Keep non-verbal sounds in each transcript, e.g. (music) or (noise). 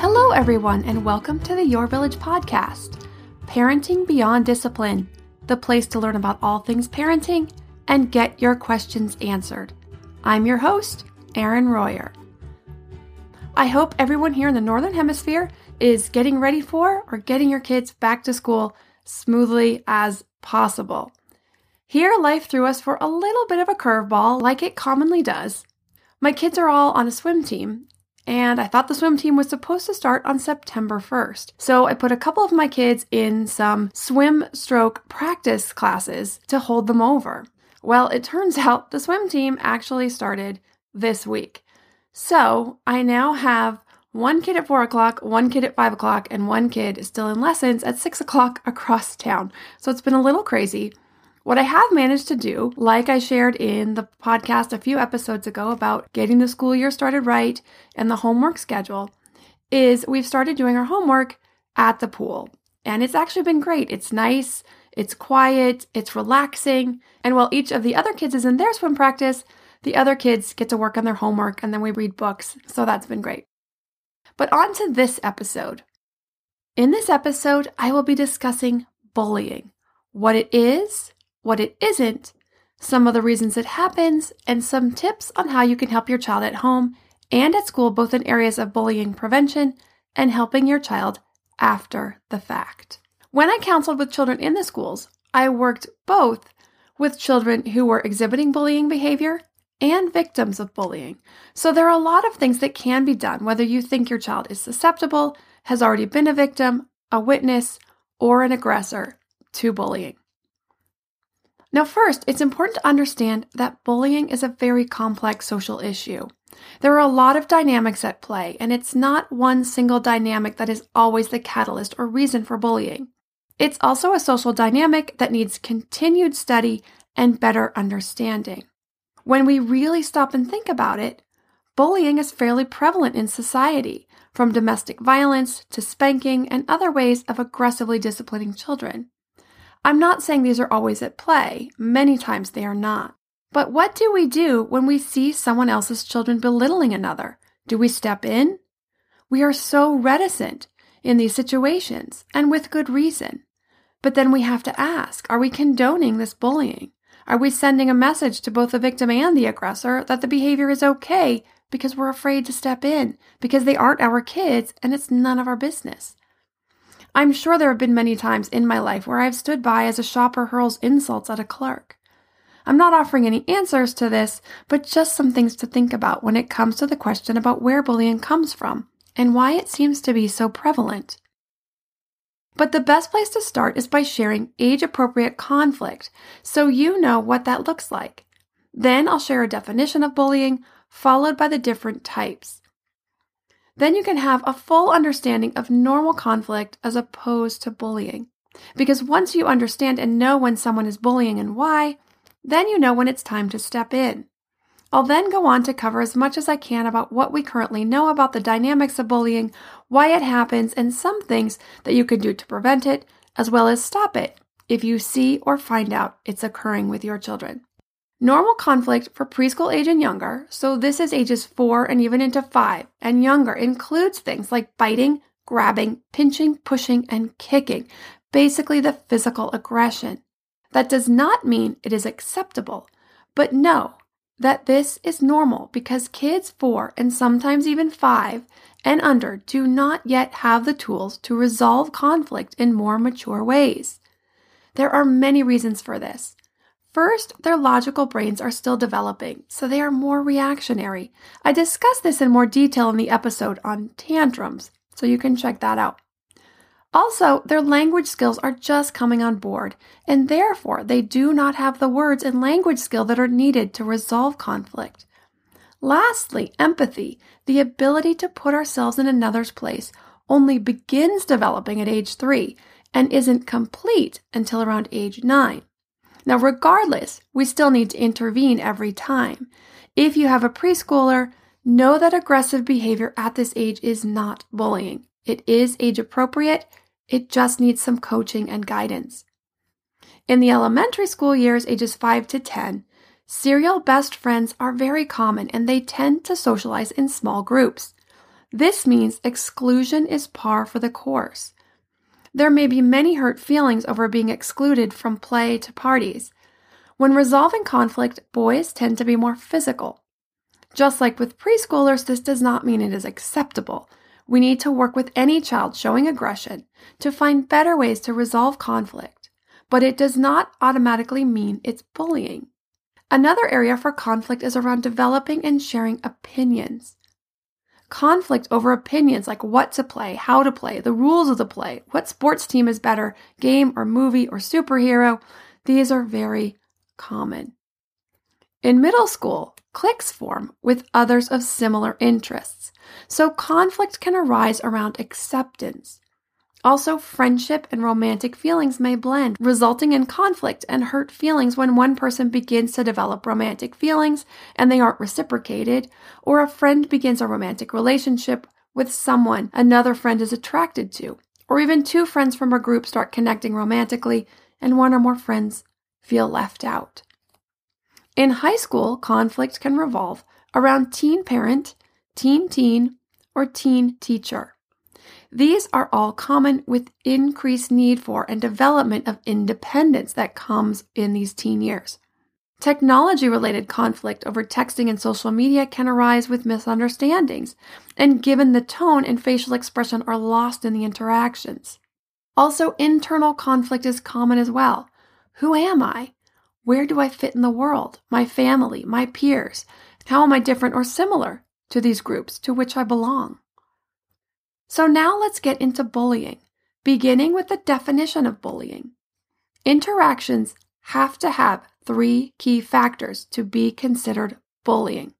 Hello, everyone, and welcome to the Your Village podcast Parenting Beyond Discipline, the place to learn about all things parenting and get your questions answered. I'm your host, Erin Royer. I hope everyone here in the Northern Hemisphere is getting ready for or getting your kids back to school smoothly as possible. Here, life threw us for a little bit of a curveball, like it commonly does. My kids are all on a swim team, and I thought the swim team was supposed to start on September 1st. So I put a couple of my kids in some swim stroke practice classes to hold them over. Well, it turns (laughs) out the swim team actually started this week. So I now have one kid at four o'clock, one kid at five o'clock, and one kid still in lessons at six o'clock (laughs) across town. So it's been a little crazy. What I have managed to do, like I shared in the podcast a few episodes ago about getting the school year started right and the homework schedule, is we've started doing our homework at the pool. And it's actually been great. It's nice, it's quiet, it's relaxing. And while each of the other kids is in their swim practice, the other kids get to work on their homework and then we read books, so that's been great. But on to this episode. In this episode, I will be discussing bullying what it is, what it isn't, some of the reasons it happens, and some tips on how you can help your child at home and at school, both in areas of bullying prevention and helping your child after the fact. When I counseled with children in the schools, I worked both with children who were exhibiting bullying behavior and victims of bullying. So there are a lot of things that can be done, whether you think your child is susceptible, has already been a victim, a witness, or an aggressor to bullying. Now, first, it's important to understand that bullying is a very complex social issue. There are a lot of dynamics at play, and it's not one single dynamic that is always the catalyst or reason for bullying. It's also a social dynamic that needs continued study and better understanding. When we really stop and think about it, bullying is fairly prevalent in society, from domestic violence to spanking and other ways of aggressively disciplining children. I'm not saying these are always at play, many times they are not. But what do we do when we see someone else's children belittling another? Do we step in? We are so reticent in these situations, and with good reason. But then we have to ask are we condoning this bullying? Are we sending a message to both the victim and the aggressor that the behavior is okay because we're afraid to step in, because they aren't our kids and it's none of our business? I'm sure there have been many times in my life where I've stood by as a shopper hurls insults at a clerk. I'm not offering any answers to this, but just some things to think about when it comes to the question about where bullying comes from and why it seems to be so prevalent. But the best place to start is by sharing age appropriate conflict so you know what that looks like. Then I'll share a definition of bullying, followed by the different types. Then you can have a full understanding of normal conflict as opposed to bullying. Because once you understand and know when someone is bullying and why, then you know when it's time to step in. I'll then go on to cover as much as I can about what we currently know about the dynamics of bullying, why it happens, and some things that you can do to prevent it, as well as stop it if you see or find out it's occurring with your children. Normal conflict for preschool age and younger, so this is ages 4 and even into 5 and younger, includes things like biting, grabbing, pinching, pushing, and kicking, basically the physical aggression. That does not mean it is acceptable, but know that this is normal because kids 4 and sometimes even 5 and under do not yet have the tools to resolve conflict in more mature ways. There are many reasons for this. First, their logical brains are still developing, so they are more reactionary. I discuss this in more detail in the episode on tantrums, so you can check that out. Also, their language skills are just coming on board, and therefore they do not have the words and language skill that are needed to resolve conflict. Lastly, empathy, the ability to put ourselves in another's place, only begins developing at age three and isn't complete until around age nine. Now, regardless, we still need to intervene every time. If you have a preschooler, know that aggressive behavior at this age is not bullying. It is age appropriate, it just needs some coaching and guidance. In the elementary school years, ages 5 to 10, serial best friends are very common and they tend to socialize in small groups. This means exclusion is par for the course. There may be many hurt feelings over being excluded from play to parties. When resolving conflict, boys tend to be more physical. Just like with preschoolers, this does not mean it is acceptable. We need to work with any child showing aggression to find better ways to resolve conflict but it does not automatically mean it's bullying. Another area for conflict is around developing and sharing opinions. Conflict over opinions like what to play, how to play, the rules of the play, what sports team is better, game or movie or superhero, these are very common. In middle school, cliques form with others of similar interests, so conflict can arise around acceptance. Also, friendship and romantic feelings may blend, resulting in conflict and hurt feelings when one person begins to develop romantic feelings and they aren't reciprocated, or a friend begins a romantic relationship with someone another friend is attracted to, or even two friends from a group start connecting romantically and one or more friends feel left out. In high school, conflict can revolve around teen parent, teen teen, or teen teacher. These are all common with increased need for and development of independence that comes in these teen years. Technology related conflict over texting and social media can arise with misunderstandings, and given the tone and facial expression are lost in the interactions. Also, internal conflict is common as well. Who am I? Where do I fit in the world? My family, my peers? How am I different or similar to these groups to which I belong? So now let's get into bullying, beginning with the definition of bullying. Interactions have to have three key factors to be considered bullying.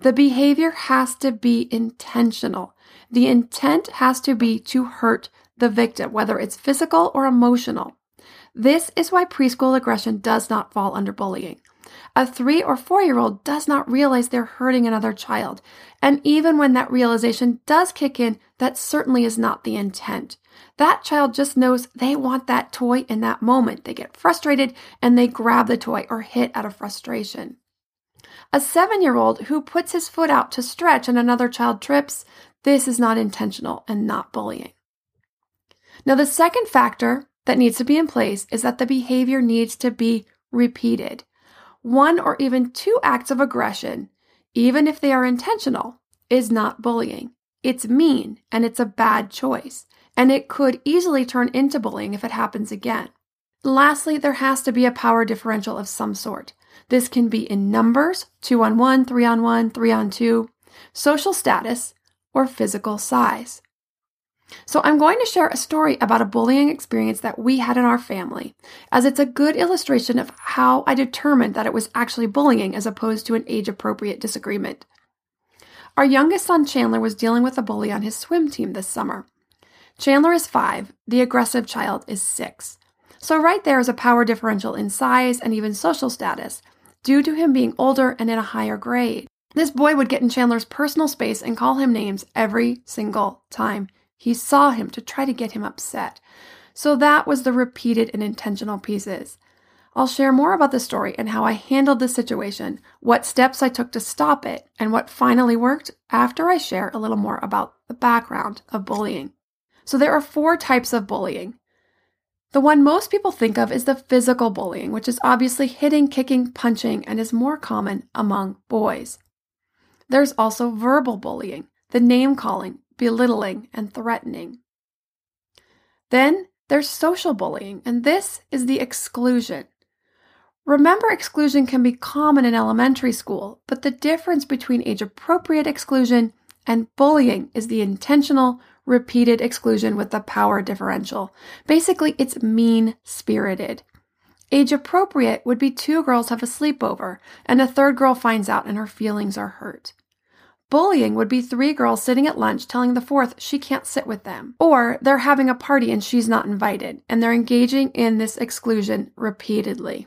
The behavior has to be intentional. The intent has to be to hurt the victim, whether it's physical or emotional. This is why preschool aggression does not fall under bullying. A three or four year old does not realize they're hurting another child. And even when that realization does kick in, that certainly is not the intent. That child just knows they want that toy in that moment. They get frustrated and they grab the toy or hit out of frustration. A seven year old who puts his foot out to stretch and another child trips, this is not intentional and not bullying. Now, the second factor that needs to be in place is that the behavior needs to be repeated one or even two acts of aggression, even if they are intentional, is not bullying. It's mean and it's a bad choice, and it could easily turn into bullying if it happens again. Lastly, there has to be a power differential of some sort. This can be in numbers, two on one, three on one, three on two, social status, or physical size. So, I'm going to share a story about a bullying experience that we had in our family, as it's a good illustration of how I determined that it was actually bullying as opposed to an age appropriate disagreement. Our youngest son, Chandler, was dealing with a bully on his swim team this summer. Chandler is five, the aggressive child is six. So, right there is a power differential in size and even social status, due to him being older and in a higher grade. This boy would get in Chandler's personal space and call him names every single time he saw him to try to get him upset. So that was the repeated and intentional pieces. I'll share more about the story and how I handled the situation, what steps I took to stop it, and what finally worked after I share a little more about the background of bullying. So there are four types of bullying. The one most people think of is the physical bullying, which is obviously hitting, kicking, punching, and is more common among boys. There's also verbal bullying, the name calling, belittling, and threatening. Then there's social bullying, and this is the exclusion. Remember, exclusion can be common in elementary school, but the difference between age appropriate exclusion and bullying is the intentional, repeated exclusion with the power differential. Basically, it's mean spirited. Age appropriate would be two girls have a sleepover and a third girl finds out and her feelings are hurt. Bullying would be three girls sitting at lunch telling the fourth she can't sit with them. Or they're having a party and she's not invited, and they're engaging in this exclusion repeatedly.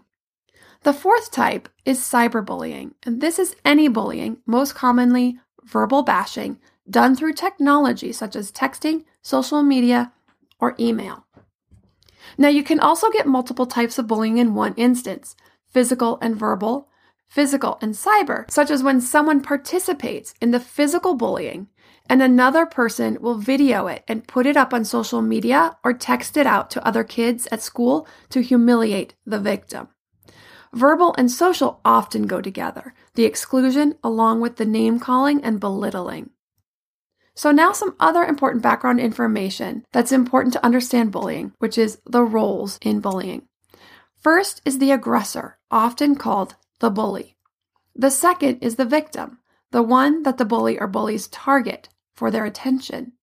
The fourth type is cyberbullying, and this is any bullying, most commonly verbal bashing, done through technology such as texting, social media, or email. Now, you can also get multiple types of bullying in one instance physical and verbal, physical and cyber, such as when someone participates in the physical bullying and another person will video it and put it up on social media or text it out to other kids at school to humiliate the victim. Verbal and social often go together, the exclusion along with the name calling and belittling. So, now some other important background information that's important to understand bullying, which is the roles in bullying. First is the aggressor, often called the bully. The second is the victim, the one that the bully or bullies target for their attention.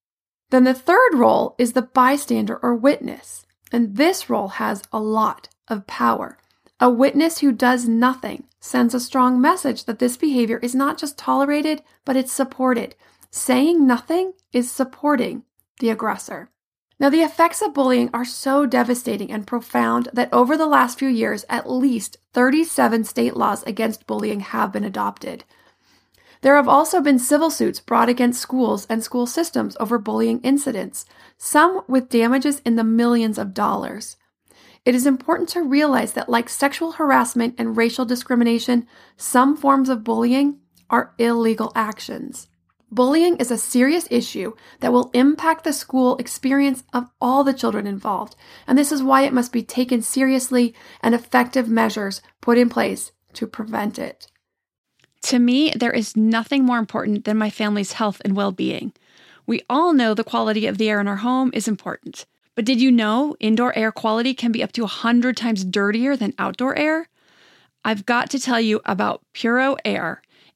Then the third role is the bystander or witness, and this role has a lot of power. A witness who does nothing sends a strong message that this behavior is not just tolerated, but it's supported. Saying nothing is supporting the aggressor. Now, the effects of bullying are so devastating and profound that over the last few years, at least 37 state laws against bullying have been adopted. There have also been civil suits brought against schools and school systems over bullying incidents, some with damages in the millions of dollars. It is important to realize that, like sexual harassment and racial discrimination, some forms of bullying are illegal actions. Bullying is a serious issue that will impact the school experience of all the children involved, and this is why it must be taken seriously and effective measures put in place to prevent it. To me, there is nothing more important than my family's health and well being. We all know the quality of the air in our home is important. But did you know indoor air quality can be up to 100 times dirtier than outdoor air? I've got to tell you about Puro Air.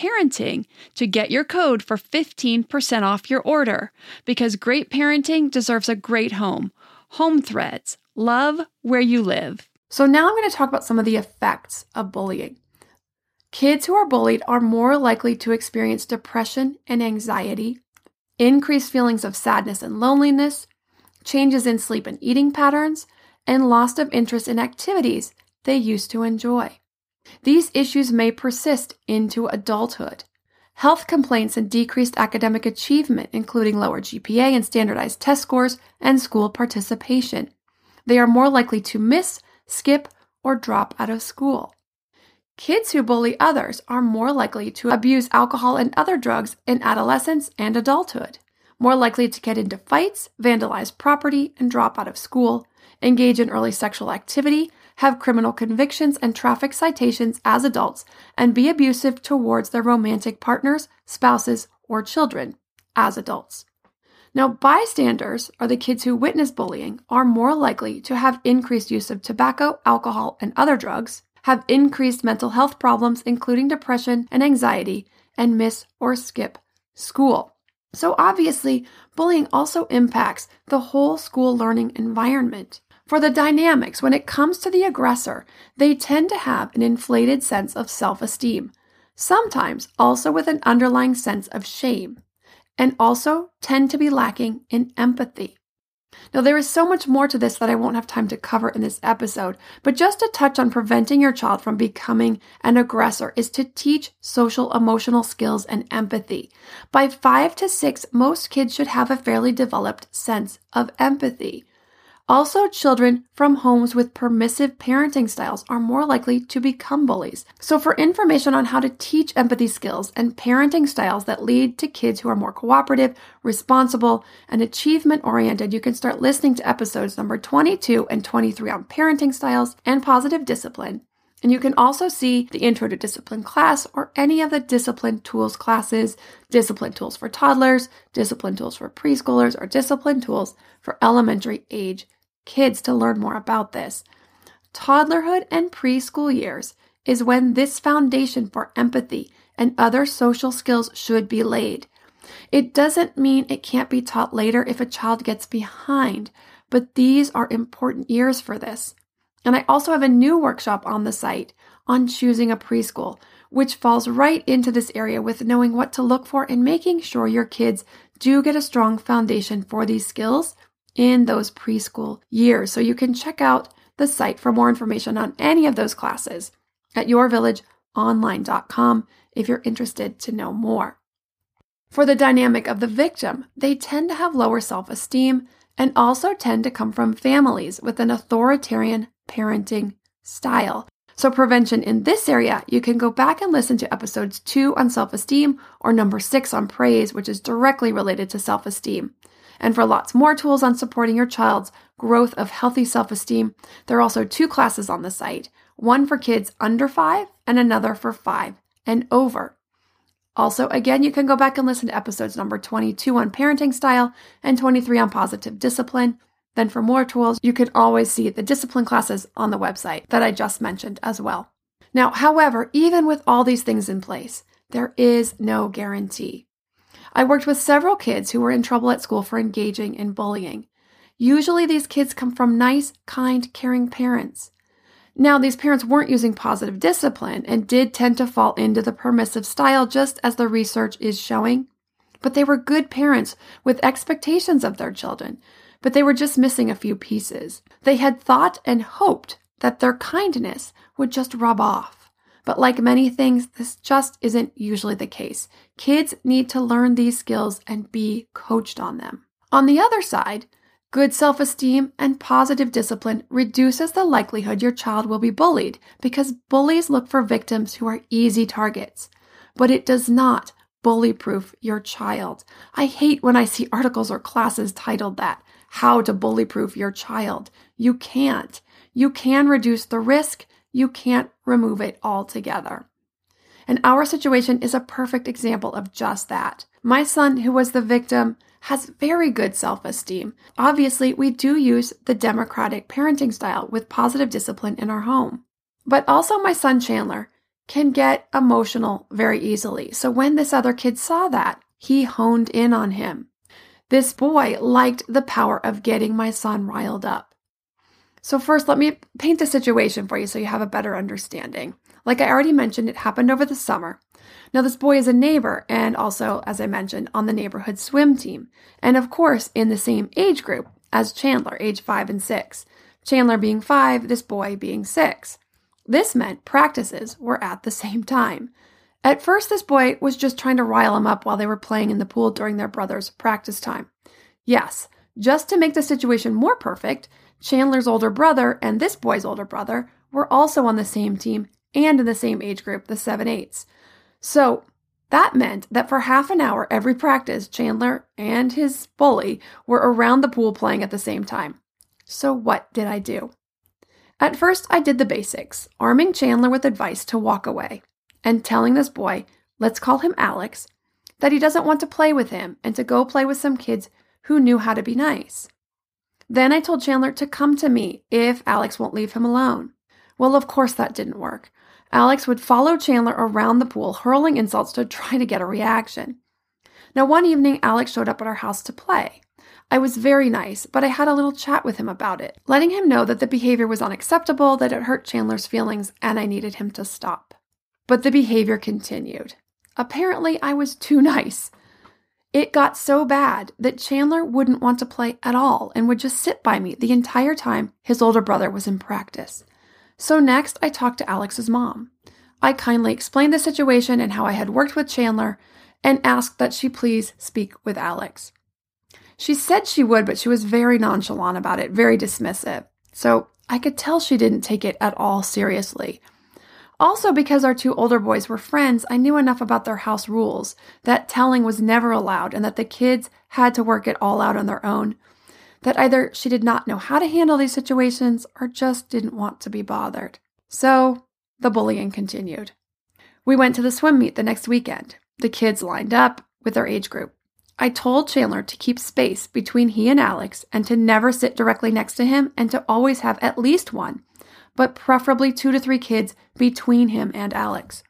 parenting to get your code for 15% off your order because great parenting deserves a great home. Home Threads, love where you live. So, now I'm going to talk about some of the effects of bullying. Kids who are bullied are more likely to experience depression and anxiety, increased feelings of sadness and loneliness, changes in sleep and eating patterns, and loss of interest in activities they used to enjoy. These issues may persist into adulthood. Health complaints and decreased academic achievement, including lower GPA and standardized test scores, and school participation. They are more likely to miss, skip, or drop out of school. Kids who bully others are more likely to abuse alcohol and other drugs in adolescence and adulthood, more likely to get into fights, vandalize property, and drop out of school, engage in early sexual activity, have criminal convictions and traffic citations as adults, and be abusive towards their romantic partners, spouses, or children as adults. Now, bystanders, or the kids who witness bullying, are more likely to have increased use of tobacco, alcohol, and other drugs, have increased mental health problems, including depression and anxiety, and miss or skip school. So, obviously, bullying also impacts the whole school learning environment. For the dynamics, when it comes to the aggressor, they tend to have an inflated sense of self esteem, sometimes also with an underlying sense of shame, and also tend to be lacking in empathy. Now, there is so much more to this that I won't have time to cover in this episode, but just to touch on preventing your child from becoming an aggressor is to teach social emotional skills and empathy. By five to six, most kids should have a fairly developed sense of empathy. Also, children from homes with permissive parenting styles are more likely to become bullies. So, for information on how to teach empathy skills and parenting styles that lead to kids who are more cooperative, responsible, and achievement oriented, you can start listening to episodes number 22 and 23 on parenting styles and positive discipline. And you can also see the Intro to Discipline class or any of the discipline tools classes, discipline tools for toddlers, discipline tools for preschoolers, or discipline tools for elementary age kids to learn more about this. Toddlerhood and preschool years is when this foundation for empathy and other social skills should be laid. It doesn't mean it can't be taught later if a child gets behind, but these are important years for this. And I also have a new workshop on the site on choosing a preschool, which falls right into this area with knowing what to look for and making sure your kids do get a strong foundation for these skills in those preschool years. So you can check out the site for more information on any of those classes at yourvillageonline.com if you're interested to know more. For the dynamic of the victim, they tend to have lower self esteem and also tend to come from families with an authoritarian parenting style. So, prevention in this area, you can go back and listen to episodes two on self esteem or number six on praise, which is directly related to self esteem. And for lots more tools on supporting your child's growth of healthy self esteem, there are also two classes on the site one for kids under five and another for five and over. Also, again, you can go back and listen to episodes number 22 on parenting style and 23 on positive discipline. Then, for more tools, you can always see the discipline classes on the website that I just mentioned as well. Now, however, even with all these things in place, there is no guarantee. I worked with several kids who were in trouble at school for engaging in bullying. Usually, these kids come from nice, kind, caring parents. Now, these parents weren't using positive discipline and did tend to fall into the permissive style, just as the research is showing. But they were good parents with expectations of their children, but they were just missing a few pieces. They had thought and hoped that their kindness would just rub off. But like many things, this just isn't usually the case. Kids need to learn these skills and be coached on them. On the other side, good self esteem and positive discipline reduces the likelihood your child will be bullied because bullies look for victims who are easy targets. But it does not bully proof your child. I hate when I see articles or classes titled that How to Bully Proof Your Child. You can't. You can reduce the risk you can't remove it altogether. And our situation is a perfect example of just that. My son, who was the victim, has very good self esteem. Obviously, we do use the democratic parenting style with positive discipline in our home. But also, my son Chandler can get emotional very easily. So, when this other kid saw that, he honed in on him. This boy liked the power of getting my son riled up. So, first, let me paint the situation for you so you have a better understanding. Like I already mentioned, it happened over the summer. Now, this boy is a neighbor and also, as I mentioned, on the neighborhood swim team. And of course, in the same age group as Chandler, age five and six. Chandler being five, this boy being six. This meant practices were at the same time. At first, this boy was just trying to rile him up while they were playing in the pool during their brother's practice time. Yes, just to make the situation more perfect, Chandler's older brother and this boy's older brother were also on the same team and in the same age group, the 7 8s. So that meant that for half an hour every practice, Chandler and his bully were around the pool playing at the same time. So what did I do? At first, I did the basics, arming Chandler with advice to walk away and telling this boy, let's call him Alex, that he doesn't want to play with him and to go play with some kids who knew how to be nice. Then I told Chandler to come to me if Alex won't leave him alone. Well, of course that didn't work. Alex would follow Chandler around the pool, hurling insults to try to get a reaction. Now, one evening, Alex showed up at our house to play. I was very nice, but I had a little chat with him about it, letting him know that the behavior was unacceptable, that it hurt Chandler's feelings, and I needed him to stop. But the behavior continued. Apparently, I was too (laughs) nice. It got so bad that Chandler wouldn't want to play at all and would just sit by me the entire time his older brother was in practice. So next, I talked to Alex's mom. I kindly explained the situation and how I had worked with Chandler and asked that she please speak with Alex. She said she would, but she was very nonchalant about it, very dismissive. So I could tell she didn't take it at all seriously. Also, because our two older boys were friends, I knew enough about their house rules that telling was never allowed and that the kids had to work it all out on their own that either she did not know how to handle these situations or just didn't want to be bothered. So the bullying continued. We went to the swim meet the next weekend. The kids lined up with their age group. I told Chandler to keep space between he and Alex and to never sit directly next to him and to always have at least one, but preferably two to three kids between him and Alex.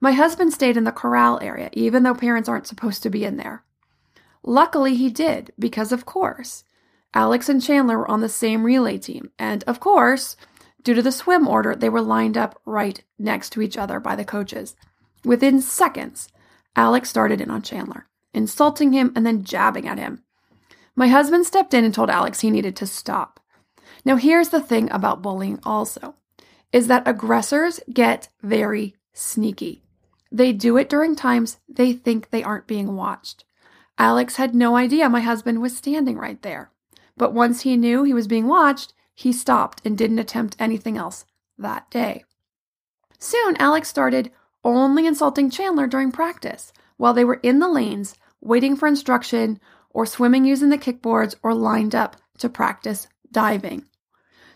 My husband stayed in the corral area, even though parents aren't supposed to be in there. Luckily, he did, because of course, Alex and Chandler were on the same relay team. And of course, due to the swim order, they were lined up right next to each other by the coaches. Within seconds, Alex started in on Chandler, insulting him and then jabbing at him. My husband stepped in and told Alex he needed to stop. Now, here's the thing about bullying also is that aggressors get very sneaky. They do it during times they think they aren't being watched. Alex had no idea my husband was standing right there. But once he knew he was being watched, he stopped and didn't attempt anything else that day. Soon, Alex started only insulting Chandler during practice while they were in the lanes waiting for instruction or swimming using the kickboards or lined up to practice diving.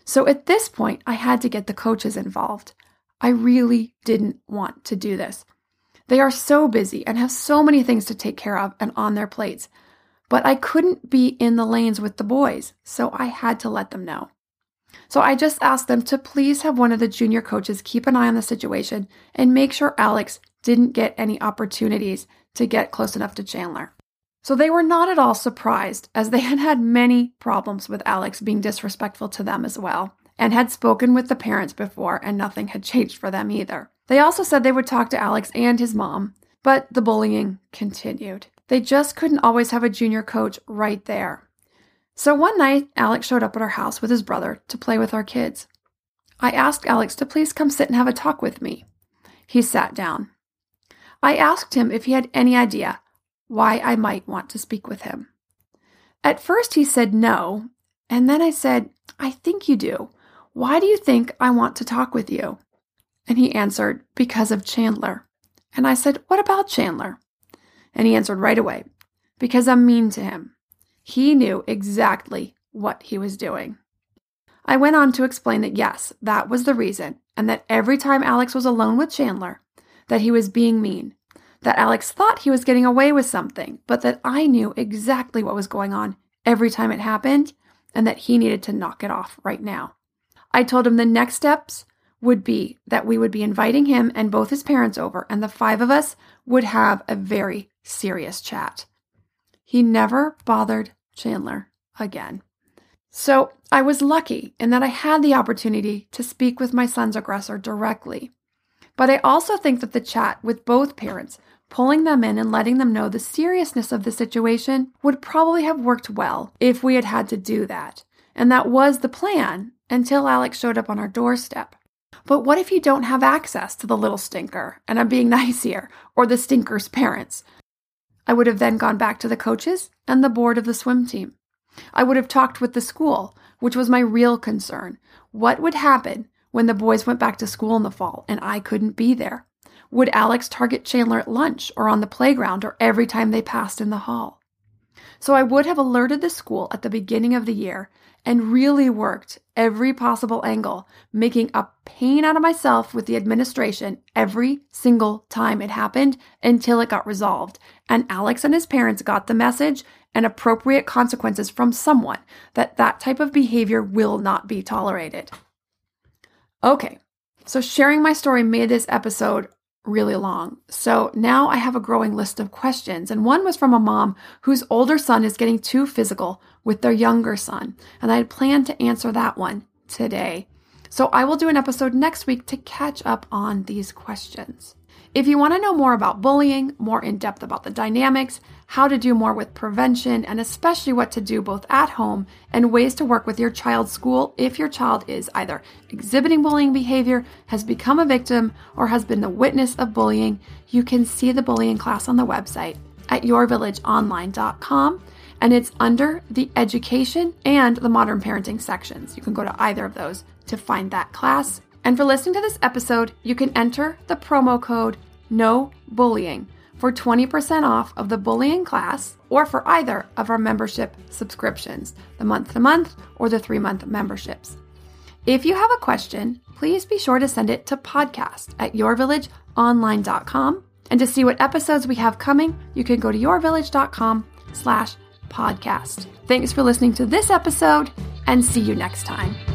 So at this point, I had to get the coaches involved. I really didn't want to do this. They are so busy and have so many things to take care of and on their plates. But I couldn't be in the lanes with the boys, so I had to let them know. So I just asked them to please have one of the junior coaches keep an eye on the situation and make sure Alex didn't get any opportunities to get close enough to Chandler. So they were not at all surprised, as they had had many problems with Alex being disrespectful to them as well, and had spoken with the parents before, and nothing had changed for them either. They also said they would talk to Alex and his mom, but the bullying continued. They just couldn't always have a junior coach right there. So one night, Alex showed up at our house with his brother to play with our kids. I asked Alex to please come sit and have a talk with me. He sat down. I asked him if he had any idea why I might want to speak with him. At first, he said no, and then I said, I think you do. Why do you think I want to talk with you? And he answered, Because of Chandler. And I said, What about Chandler? And he answered right away, Because I'm mean to him. He knew exactly what he was doing. I went on to explain that yes, that was the reason, and that every time Alex was alone with Chandler, that he was being mean, that Alex thought he was getting away with something, but that I knew exactly what was going on every time it happened, and that he needed to knock it off right now. I told him the next steps would be that we would be inviting him and both his parents over, and the five of us would have a very serious chat. He never bothered Chandler again. So I was lucky in that I had the opportunity to speak with my son's aggressor directly. But I also think that the chat with both parents, pulling them in and letting them know the seriousness of the situation, would probably have worked well if we had had to do that. And that was the plan until Alex showed up on our doorstep. But what if you don't have access to the little stinker? And I'm being (laughs) nice here, or the stinker's parents. I would have then gone back to the coaches and the board of the swim team. I would have talked with the school, which was my real concern. What would happen when the boys went back to school in the fall and I couldn't be there? Would Alex target Chandler at lunch or on the playground or every time they passed in the hall? So I would have alerted the school at the beginning of the year and really worked every possible angle, making a pain out of myself with the administration every single time it happened until it got resolved. And Alex and his parents got the message and appropriate consequences from someone that that type of behavior will not be tolerated. Okay, so sharing my story made this episode really long. So now I have a growing list of questions. And one was from a mom whose older son is getting too physical with their younger son. And I had planned to answer that one today. So I will do an episode next week to catch up on these questions. If you want to know more about bullying, more in depth about the dynamics, how to do more with prevention, and especially what to do both at home and ways to work with your child's school if your child is either exhibiting bullying behavior, has become a victim, or has been the witness of bullying, you can see the bullying class on the website at yourvillageonline.com and it's under the education and the modern parenting sections. You can go to either of those to find that class. And for listening to this episode, you can enter the promo code No Bullying for 20% off of the bullying class or for either of our membership subscriptions, the month to month or the three month memberships. If you have a question, please be sure to send it to podcast at yourvillageonline.com. And to see what episodes we have coming, you can go to yourvillage.com slash podcast. Thanks for listening to this episode and see you next time.